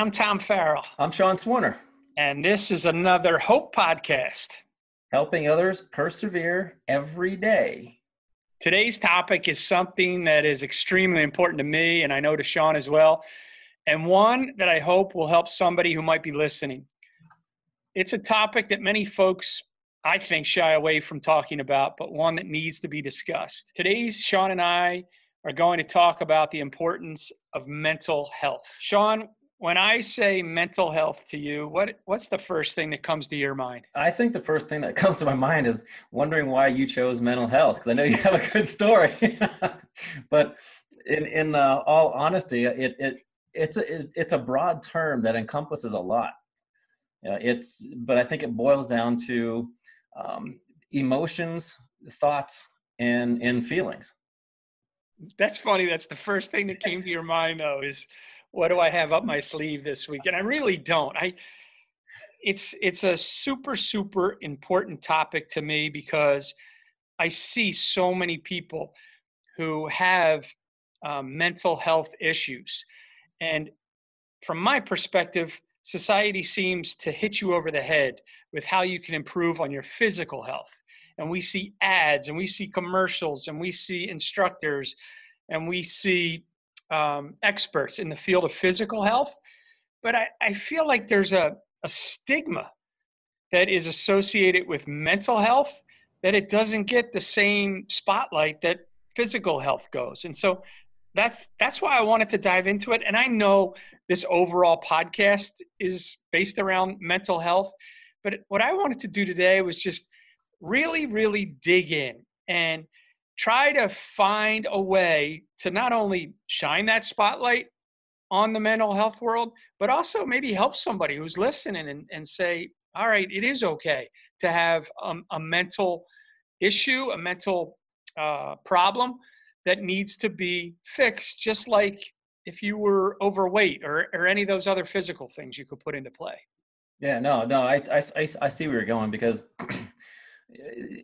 I'm Tom Farrell. I'm Sean Swarner. And this is another Hope Podcast. Helping others persevere every day. Today's topic is something that is extremely important to me, and I know to Sean as well, and one that I hope will help somebody who might be listening. It's a topic that many folks, I think, shy away from talking about, but one that needs to be discussed. Today's Sean and I are going to talk about the importance of mental health. Sean, when I say mental health to you, what what's the first thing that comes to your mind? I think the first thing that comes to my mind is wondering why you chose mental health because I know you have a good story. but in in uh, all honesty, it it it's a it, it's a broad term that encompasses a lot. It's but I think it boils down to um, emotions, thoughts, and and feelings. That's funny. That's the first thing that came to your mind, though, is what do I have up my sleeve this week? And I really don't. I it's it's a super super important topic to me because I see so many people who have um, mental health issues, and from my perspective, society seems to hit you over the head with how you can improve on your physical health. And we see ads, and we see commercials, and we see instructors, and we see um, experts in the field of physical health, but I, I feel like there's a, a stigma that is associated with mental health that it doesn't get the same spotlight that physical health goes. And so that's that's why I wanted to dive into it. And I know this overall podcast is based around mental health, but what I wanted to do today was just really, really dig in and try to find a way to not only shine that spotlight on the mental health world, but also maybe help somebody who's listening and, and say, all right, it is okay to have um, a mental issue, a mental uh, problem that needs to be fixed, just like if you were overweight or, or any of those other physical things you could put into play. Yeah, no, no, I, I, I see where you're going because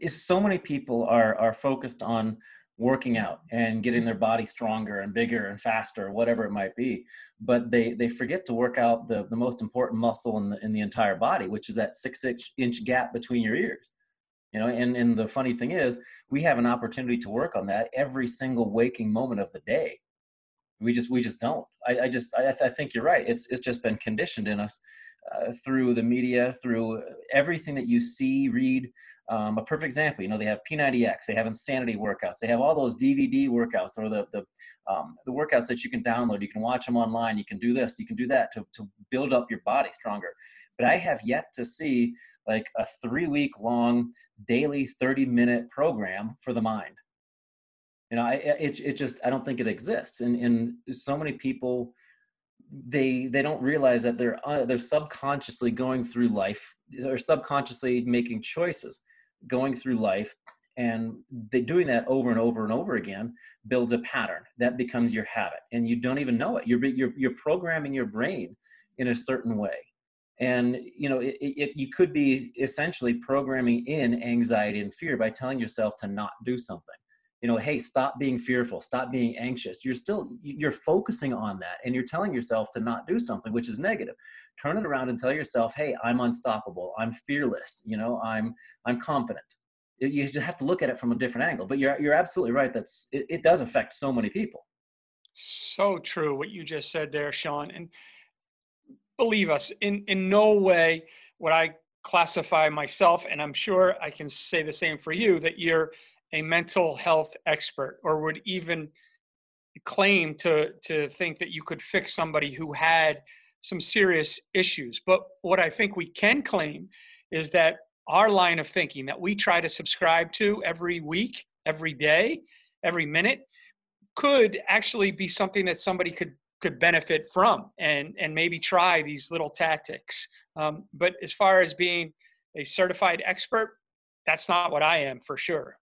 so many people are are focused on working out and getting their body stronger and bigger and faster whatever it might be but they they forget to work out the the most important muscle in the in the entire body which is that six inch, inch gap between your ears. You know and and the funny thing is we have an opportunity to work on that every single waking moment of the day we just we just don't i, I just I, I think you're right it's it's just been conditioned in us uh, through the media through everything that you see read um, a perfect example, you know, they have P90X, they have Insanity workouts, they have all those DVD workouts or the the um, the workouts that you can download. You can watch them online. You can do this, you can do that to to build up your body stronger. But I have yet to see like a three week long daily 30 minute program for the mind. You know, I, it it just I don't think it exists, and and so many people they they don't realize that they're uh, they're subconsciously going through life or subconsciously making choices going through life and they doing that over and over and over again builds a pattern that becomes your habit and you don't even know it. You're you're, you're programming your brain in a certain way. And you know it, it, you could be essentially programming in anxiety and fear by telling yourself to not do something you know hey stop being fearful stop being anxious. You're still you're focusing on that and you're telling yourself to not do something which is negative. Turn it around and tell yourself hey i'm unstoppable i'm fearless you know i'm i'm confident. You just have to look at it from a different angle but you're you're absolutely right that's it, it does affect so many people. So true what you just said there sean and believe us in in no way would i classify myself and i'm sure i can say the same for you that you're a mental health expert or would even claim to to think that you could fix somebody who had some serious issues. But what i think we can claim is that our line of thinking that we try to subscribe to every week every day every minute could actually be something that somebody could could benefit from and and maybe try these little tactics. Um, but as far as being a certified expert that's not what i am for sure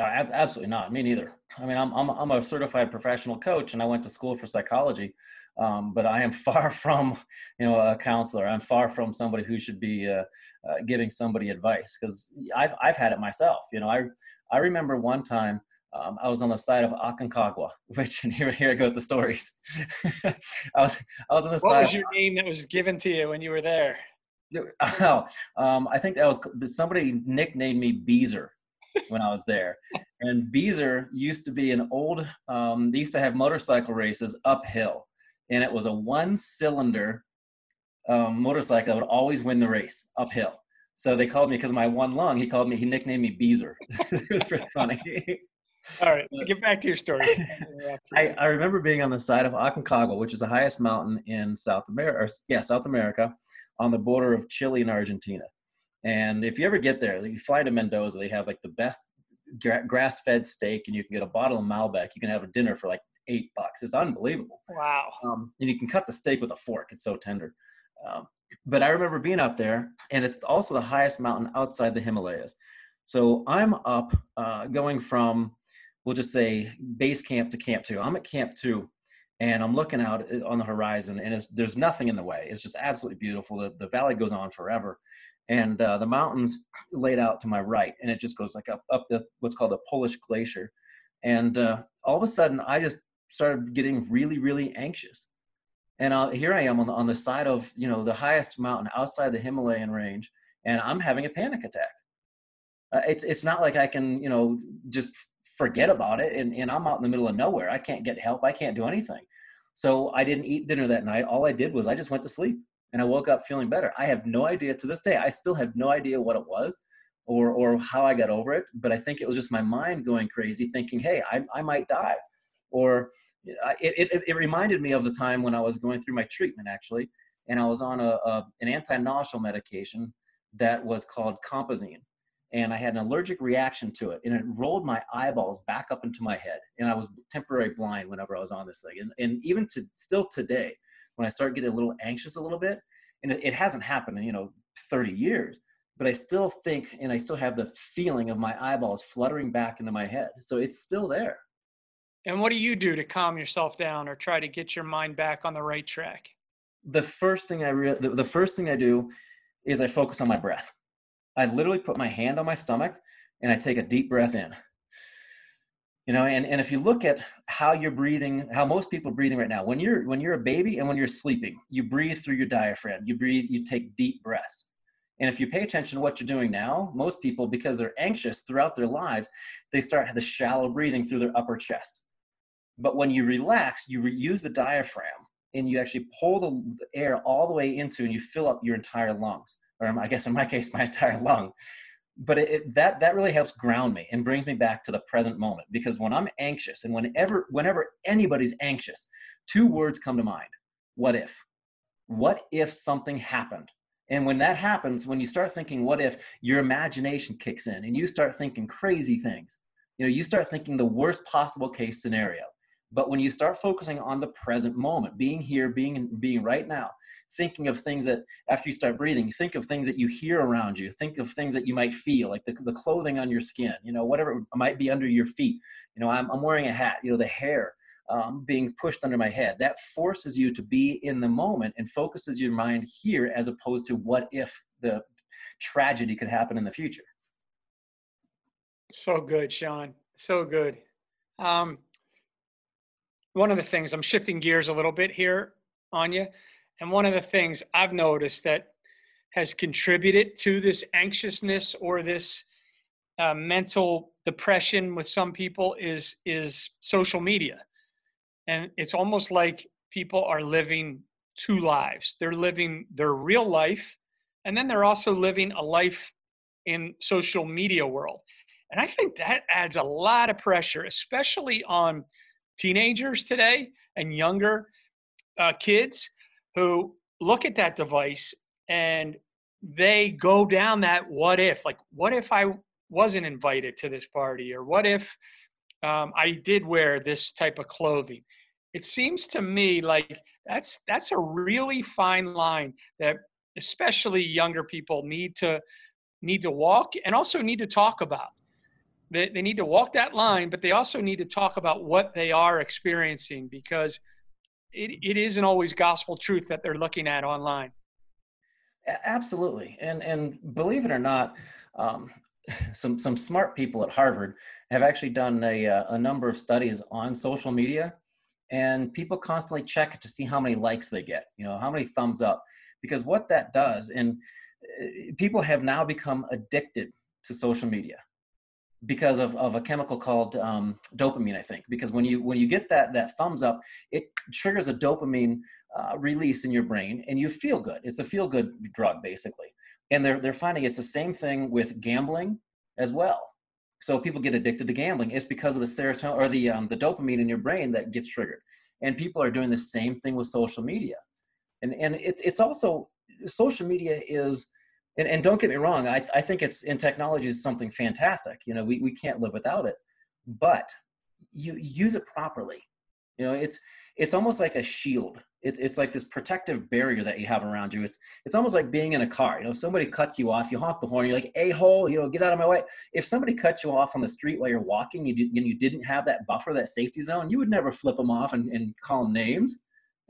no, absolutely not. Me neither. I mean, I'm, I'm, I'm a certified professional coach and I went to school for psychology, um, but I am far from, you know, a counselor. I'm far from somebody who should be uh, uh, giving somebody advice because I've, I've had it myself. You know, I, I remember one time um, I was on the side of Aconcagua, which and here here I go with the stories. I was I was on the what side. What was your name that was given to you when you were there? Oh, um, I think that was somebody nicknamed me Beezer when I was there, and Beezer used to be an old. Um, they used to have motorcycle races uphill, and it was a one-cylinder um, motorcycle that would always win the race uphill. So they called me because of my one lung. He called me. He nicknamed me Beezer. it was pretty funny. All right, so get back to your story. I, I remember being on the side of Aconcagua, which is the highest mountain in South America. yeah, South America, on the border of Chile and Argentina. And if you ever get there, you fly to Mendoza. They have like the best grass-fed steak, and you can get a bottle of Malbec. You can have a dinner for like eight bucks. It's unbelievable. Wow. Um, and you can cut the steak with a fork. It's so tender. Um, but I remember being up there, and it's also the highest mountain outside the Himalayas. So I'm up, uh, going from, we'll just say, base camp to camp two. I'm at camp two, and I'm looking out uh, on the horizon, and there's nothing in the way. It's just absolutely beautiful. The, the valley goes on forever, and uh, the mountains laid out to my right, and it just goes like up up the what's called the Polish Glacier, and uh, all of a sudden I just started getting really really anxious and uh, here I am on the, on the side of you know the highest mountain outside the Himalayan range, and I'm having a panic attack. Uh, it's it's not like I can you know just forget about it, and, and I'm out in the middle of nowhere. I can't get help. I can't do anything. So I didn't eat dinner that night. All I did was I just went to sleep, and I woke up feeling better. I have no idea to this day. I still have no idea what it was, or or how I got over it. But I think it was just my mind going crazy, thinking, "Hey, I I might die," or it, it, it reminded me of the time when I was going through my treatment actually, and I was on a, a an anti-nausea medication that was called Compazine, and I had an allergic reaction to it, and it rolled my eyeballs back up into my head, and I was temporarily blind whenever I was on this thing, and and even to still today, when I start getting a little anxious a little bit, and it, it hasn't happened in you know 30 years, but I still think and I still have the feeling of my eyeballs fluttering back into my head, so it's still there. And what do you do to calm yourself down or try to get your mind back on the right track? The first thing I re- the, the first thing I do is I focus on my breath. I literally put my hand on my stomach and I take a deep breath in. You know, and, and if you look at how you're breathing, how most people are breathing right now, when you're when you're a baby and when you're sleeping, you breathe through your diaphragm. You breathe, you take deep breaths. And if you pay attention to what you're doing now, most people, because they're anxious throughout their lives, they start the shallow breathing through their upper chest. But when you relax, you re- use the diaphragm and you actually pull the air all the way into and you fill up your entire lungs, or I guess in my case, my entire lung. But it, it, that that really helps ground me and brings me back to the present moment because when I'm anxious and whenever whenever anybody's anxious, two words come to mind: what if? What if something happened? And when that happens, when you start thinking what if, your imagination kicks in and you start thinking crazy things. You know, you start thinking the worst possible case scenario. But when you start focusing on the present moment, being here, being being right now, thinking of things that after you start breathing, think of things that you hear around you, think of things that you might feel, like the, the clothing on your skin, you know, whatever might be under your feet. You know, I'm, I'm wearing a hat, you know, the hair um, being pushed under my head. That forces you to be in the moment and focuses your mind here as opposed to what if the tragedy could happen in the future. So good, Sean. So good. Um, one of the things I'm shifting gears a little bit here Anya, and one of the things I've noticed that has contributed to this anxiousness or this uh, mental depression with some people is is social media, and it's almost like people are living two lives. They're living their real life, and then they're also living a life in social media world. And I think that adds a lot of pressure, especially on teenagers today and younger uh, kids who look at that device and they go down that what if like what if i wasn't invited to this party? Or what if um, i did wear this type of clothing? It seems to me like that's that's a really fine line that especially younger people need to need to walk and also need to talk about they, they need to walk that line, but they also need to talk about what they are experiencing because it, it isn't always gospel truth that they're looking at online. Absolutely, and and believe it or not, um, some some smart people at Harvard have actually done a, uh, a number of studies on social media, and people constantly check to see how many likes they get, you know, how many thumbs up, because what that does, and uh, people have now become addicted to social media because of, of a chemical called um, dopamine i think because when you when you get that that thumbs up it triggers a dopamine uh, release in your brain and you feel good. It's the feel good drug basically. And they're they're finding it's the same thing with gambling as well. So people get addicted to gambling. It's because of the serotonin or the um, the dopamine in your brain that gets triggered. And people are doing the same thing with social media. And and it's it's also social media is and, and don't get me wrong I, I think it's in technology is something fantastic you know we, we can't live without it. But you use it properly. You know it's it's almost like a shield. It's, it's like this protective barrier that you have around you. It's it's almost like being in a car. You know somebody cuts you off you honk the horn you're like a hole you know get out of my way. If somebody cuts you off on the street while you're walking you, and you didn't have that buffer that safety zone you would never flip them off and, and call them names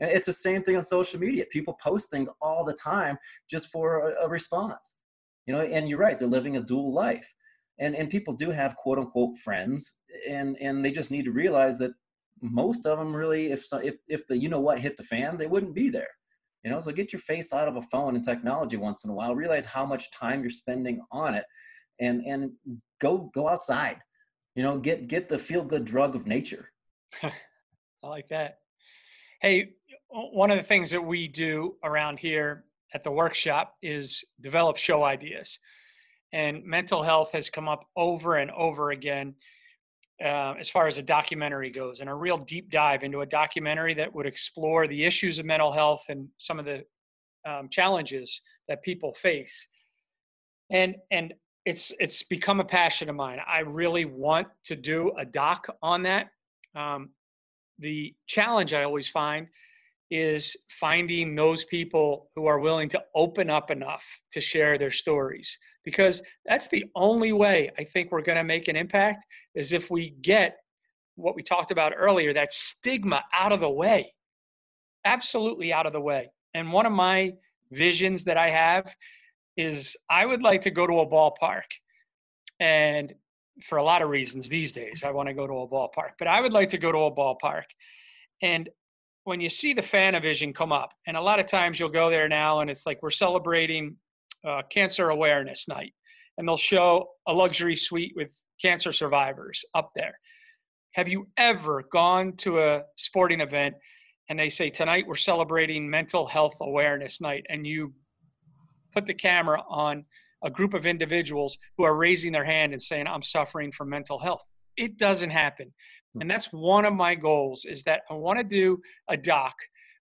it's the same thing on social media. People post things all the time just for a, a response. You know, and you're right, they're living a dual life. And and people do have quote unquote friends and and they just need to realize that most of them really if if if the you know what hit the fan, they wouldn't be there. You know, so get your face out of a phone and technology once in a while. Realize how much time you're spending on it and and go go outside. You know, get get the feel good drug of nature. I like that. Hey, one of the things that we do around here at the workshop is develop show ideas. And mental health has come up over and over again uh, as far as a documentary goes, and a real deep dive into a documentary that would explore the issues of mental health and some of the um, challenges that people face. And and it's it's become a passion of mine. I really want to do a doc on that. Um, the challenge I always find is finding those people who are willing to open up enough to share their stories. Because that's the only way i think we're going to make an impact is if we get what we talked about earlier that stigma out of the way. Absolutely out of the way. And one of my visions that i have is i would like to go to a ballpark. And for a lot of reasons these days i want to go to a ballpark but i would like to go to a ballpark. And when you see the Fanavision come up, and a lot of times you'll go there now and it's like we're celebrating uh, Cancer Awareness Night, and they'll show a luxury suite with cancer survivors up there. Have you ever gone to a sporting event and they say, Tonight we're celebrating Mental Health Awareness Night, and you put the camera on a group of individuals who are raising their hand and saying, I'm suffering from mental health? It doesn't happen and that's one of my goals is that i want to do a doc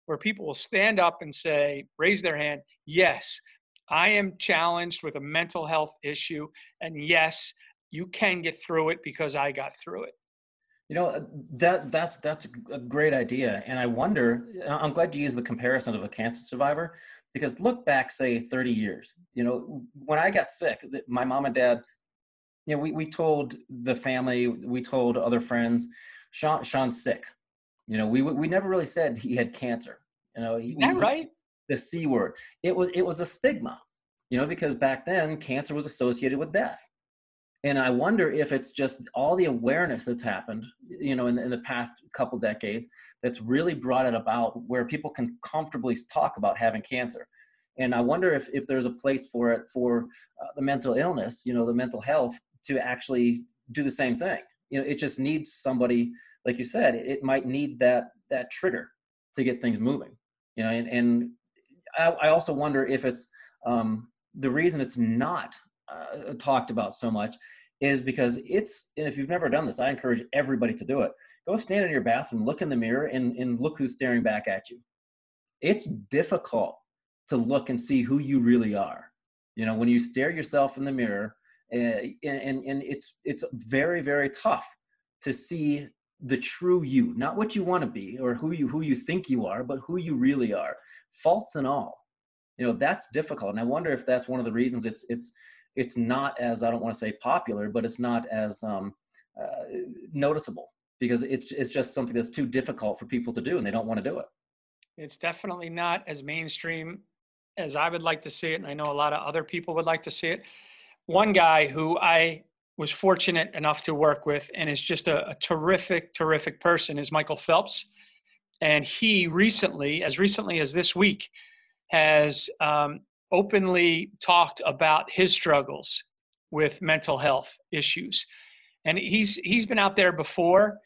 where people will stand up and say raise their hand yes i am challenged with a mental health issue and yes you can get through it because i got through it. You know uh, that that's that's a great idea and i wonder i'm glad you used the comparison of a cancer survivor because look back say 30 years you know when i got sick my mom and dad you know, we, we told the family, we told other friends, Sean, Sean's sick. You know, we, we never really said he had cancer. You know, he, that right? The C word. It was, it was a stigma, you know, because back then cancer was associated with death. And I wonder if it's just all the awareness that's happened, you know, in the, in the past couple decades that's really brought it about where people can comfortably talk about having cancer and i wonder if, if there's a place for it for uh, the mental illness you know the mental health to actually do the same thing. You know, it just needs somebody, like you said, it might need that that trigger to get things moving. You know, and, and I, I also wonder if it's um, the reason it's not uh, talked about so much is because it's and if you've never done this, I encourage everybody to do it. Go stand in your bathroom, look in the mirror, and, and look who's staring back at you. It's difficult to look and see who you really are. You know, when you stare yourself in the mirror and, and, and it's it's very very tough to see the true you not what you want to be or who you who you think you are but who you really are faults and all. You know that's difficult and i wonder if that's one of the reasons it's it's it's not as i don't want to say popular but it's not as um, uh, noticeable because it's it's just something that's too difficult for people to do and they don't want to do it. It's definitely not as mainstream as i would like to see it and i know a lot of other people would like to see it one guy who I was fortunate enough to work with and is just a, a terrific, terrific person is Michael Phelps. And he recently, as recently as this week, has um, openly talked about his struggles with mental health issues. And he's he's been out there before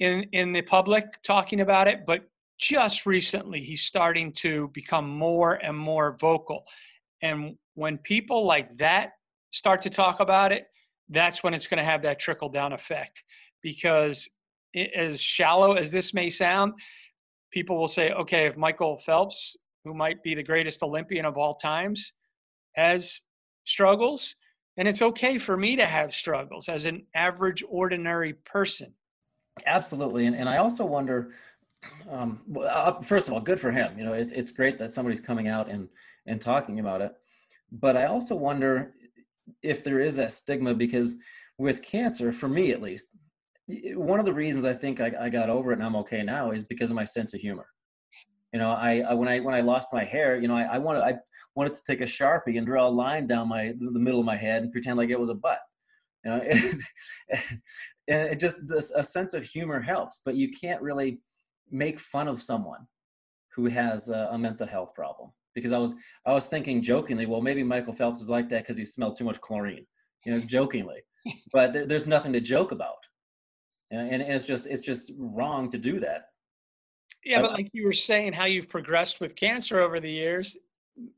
in in the public talking about it, but just recently he's starting to become more and more vocal. And when people like that start to talk about it, that's when it's going to have that trickle down effect. Because it, as shallow as this may sound, people will say, okay, if Michael Phelps, who might be the greatest Olympian of all times, has struggles, and it's okay for me to have struggles as an average, ordinary person. Absolutely, and, and I also wonder. Um, uh, first of all, good for him. You know, it's it's great that somebody's coming out and and talking about it. But I also wonder if there is that stigma because with cancer, for me at least, one of the reasons I think I, I got over it and I'm okay now is because of my sense of humor. You know, I, I, when I when I lost my hair, you know, I, I wanted I wanted to take a sharpie and draw a line down my the middle of my head and pretend like it was a butt. You know, and, and it just this, a sense of humor helps, but you can't really make fun of someone who has a, a mental health problem because I was I was thinking jokingly, well, maybe Michael Phelps is like that because he smelled too much chlorine, you know, jokingly. but there, there's nothing to joke about, and, and, it's just it's just wrong to do that. Yeah, but like you were saying, how you've progressed with cancer over the years,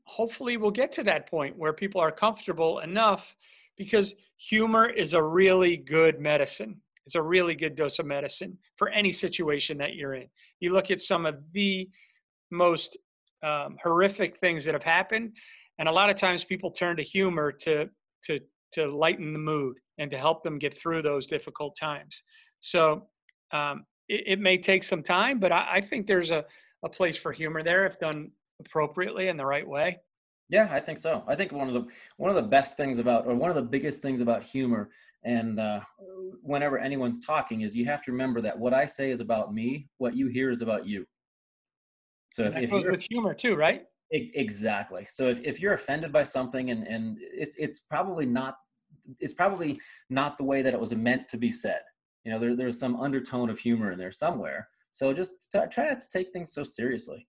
hopefully we'll get to that point where people are comfortable enough because humor is a really good medicine. It's a really good dose of medicine for any situation that you're in. You look at some of the most um, horrific things that have happened, and a lot of times people turn to humor to to to lighten the mood and to help them get through those difficult times. So um, it, it, may take some time, but I, I think there's a, a place for humor there if done appropriately in the right way. Yeah, I think so. I think one of the one of the best things about, or one of the biggest things about humor, and uh, whenever anyone's talking, is you have to remember that what I say is about me, what you hear is about you. So if, if goes with humor too, right? Exactly. So if, if you're offended by something, and and it's it's probably not it's probably not the way that it was meant to be said you know there, there's some undertone of humor in there somewhere so just t- try not to take things so seriously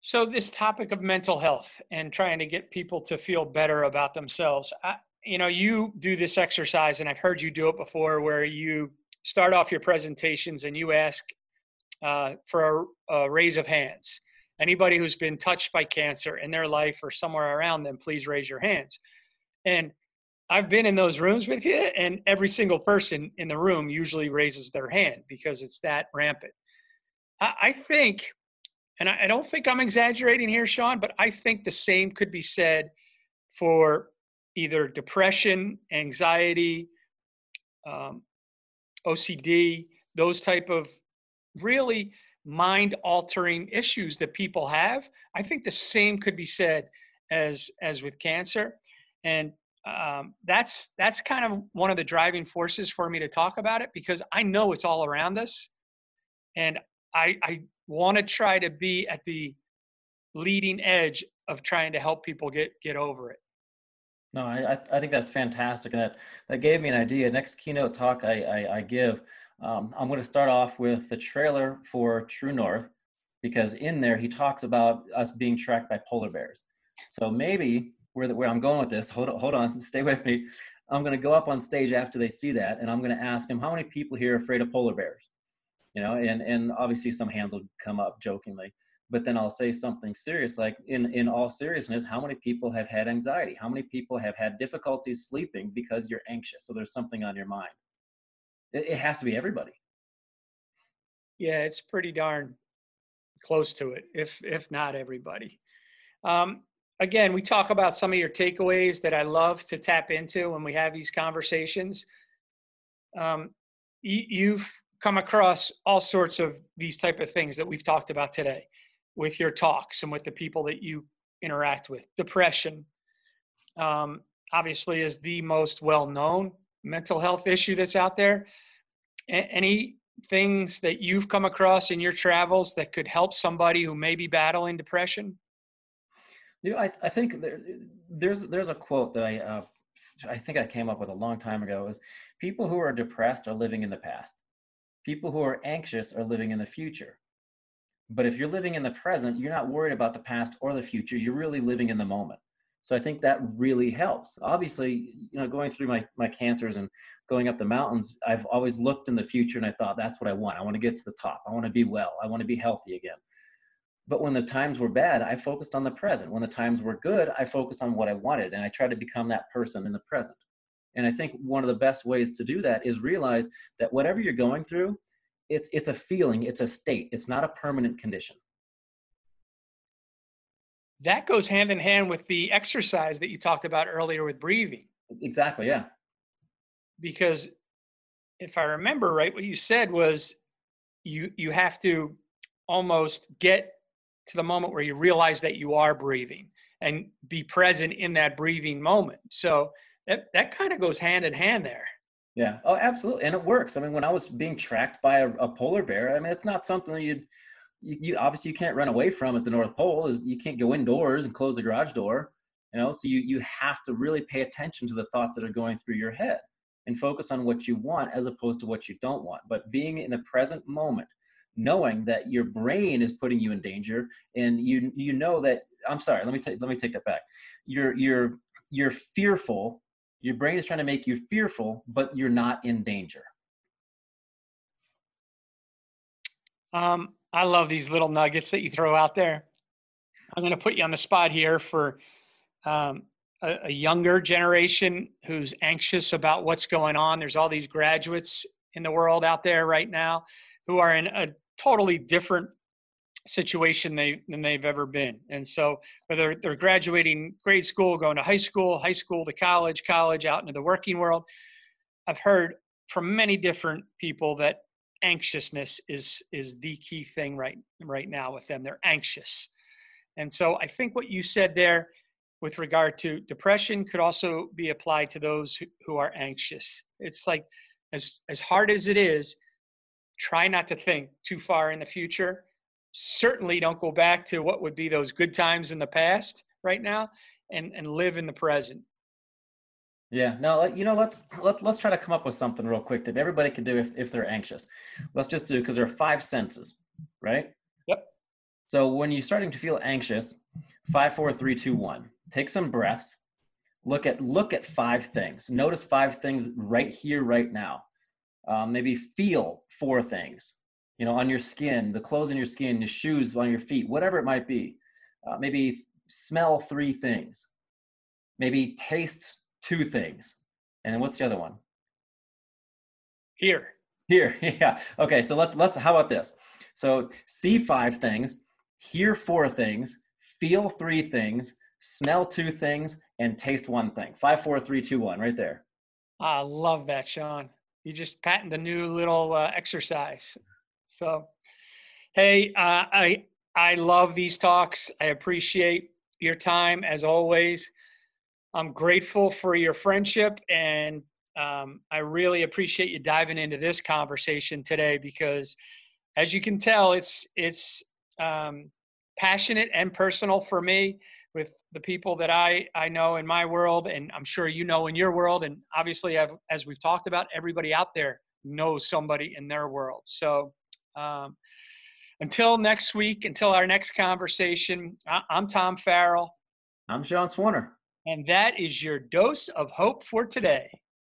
so this topic of mental health and trying to get people to feel better about themselves I, you know you do this exercise and i've heard you do it before where you start off your presentations and you ask uh, for a, a raise of hands anybody who's been touched by cancer in their life or somewhere around them please raise your hands and I've been in those rooms with you, and every single person in the room usually raises their hand because it's that rampant. I, I think, and I, I don't think I'm exaggerating here, Sean, but I think the same could be said for either depression, anxiety, um, OCD, those type of really mind altering issues that people have. I think the same could be said as as with cancer. And um, that's that's kind of one of the driving forces for me to talk about it because I know it's all around us, and I I want to try to be at the leading edge of trying to help people get get over it. No, I I think that's fantastic, and that that gave me an idea. Next keynote talk I I, I give, um, I'm going to start off with the trailer for True North, because in there he talks about us being tracked by polar bears. So maybe where the, where I'm going with this. Hold on, hold on, stay with me. I'm going to go up on stage after they see that, and I'm going to ask them how many people here are afraid of polar bears. You know, and and obviously some hands will come up jokingly, but then I'll say something serious like, in in all seriousness, how many people have had anxiety? How many people have had difficulties sleeping because you're anxious? So there's something on your mind. It, has to be everybody. Yeah, it's pretty darn close to it, if if not everybody. Um, again, we talk about some of your takeaways that I love to tap into when we have these conversations. Um, you've come across all sorts of these type of things that we've talked about today with your talks and with the people that you interact with. Depression, um, obviously, is the most well-known mental health issue that's out there. Any things that you've come across in your travels that could help somebody who may be battling depression? You know, I, I think there, there's there's a quote that I uh, I think I came up with a long time ago is people who are depressed are living in the past. People who are anxious are living in the future. But if you're living in the present, you're not worried about the past or the future. You're really living in the moment. So I think that really helps. Obviously, you know, going through my my cancers and going up the mountains, I've always looked in the future and I thought that's what I want. I want to get to the top. I want to be well. I want to be healthy again. But when the times were bad, I focused on the present. When the times were good, I focused on what I wanted and I tried to become that person in the present. And I think one of the best ways to do that is realize that whatever you're going through, it's it's a feeling, it's a state. It's not a permanent condition. That goes hand in hand with the exercise that you talked about earlier with breathing. Exactly, yeah. Because if I remember right, what you said was you you have to almost get to the moment where you realize that you are breathing and be present in that breathing moment. So that, that kind of goes hand in hand there. Yeah. Oh, absolutely. And it works. I mean, when I was being tracked by a, a polar bear, I mean, it's not something that you'd, you, you, obviously you can't run away from at the North Pole is you can't go indoors and close the garage door, you know, so you, you have to really pay attention to the thoughts that are going through your head and focus on what you want as opposed to what you don't want. But being in the present moment, knowing that your brain is putting you in danger and you you know that i'm sorry let me take let me take that back. You're you're you're fearful your brain is trying to make you fearful but you're not in danger. Um, i love these little nuggets that you throw out there i'm going to put you on the spot here for um, a, a younger generation who's anxious about what's going on there's all these graduates in the world out there right now who are in a totally different situation they, than they've ever been. And so whether they're graduating grade school, going to high school, high school to college, college out into the working world, I've heard from many different people that anxiousness is is the key thing right right now with them. They're anxious. And so I think what you said there with regard to depression could also be applied to those who, who are anxious. It's like as as hard as it is, try not to think too far in the future. Certainly don't go back to what would be those good times in the past right now and, and live in the present. Yeah, no, you know, let's let's let's try to come up with something real quick that everybody can do if, if they're anxious. Let's just do because there are five senses, right? Yep. So when you're starting to feel anxious, five, four, three, two, one. Take some breaths. Look at look at five things. Notice five things right here, right now. Um, maybe feel four things, you know, on your skin, the clothes on your skin, the shoes on your feet, whatever it might be. Uh, maybe smell three things. Maybe taste two things. And then what's the other one? Here. Here, yeah. Okay, so let's let's how about this? So see five things, hear four things, feel three things, smell two things, and taste one thing. Five, four, three, two, one, right there. I love that, Sean you just patent a new little uh, exercise. So, hey, uh, I I love these talks. I appreciate your time as always. I'm grateful for your friendship, and um, I really appreciate you diving into this conversation today because, as you can tell, it's it's um, passionate and personal for me with the people that I, I know in my world, and I'm sure you know in your world. And obviously, I've, as we've talked about, everybody out there knows somebody in their world. So um, until next week, until our next conversation, I, I'm Tom Farrell. I'm Sean Swarner. And that is your dose of hope for today.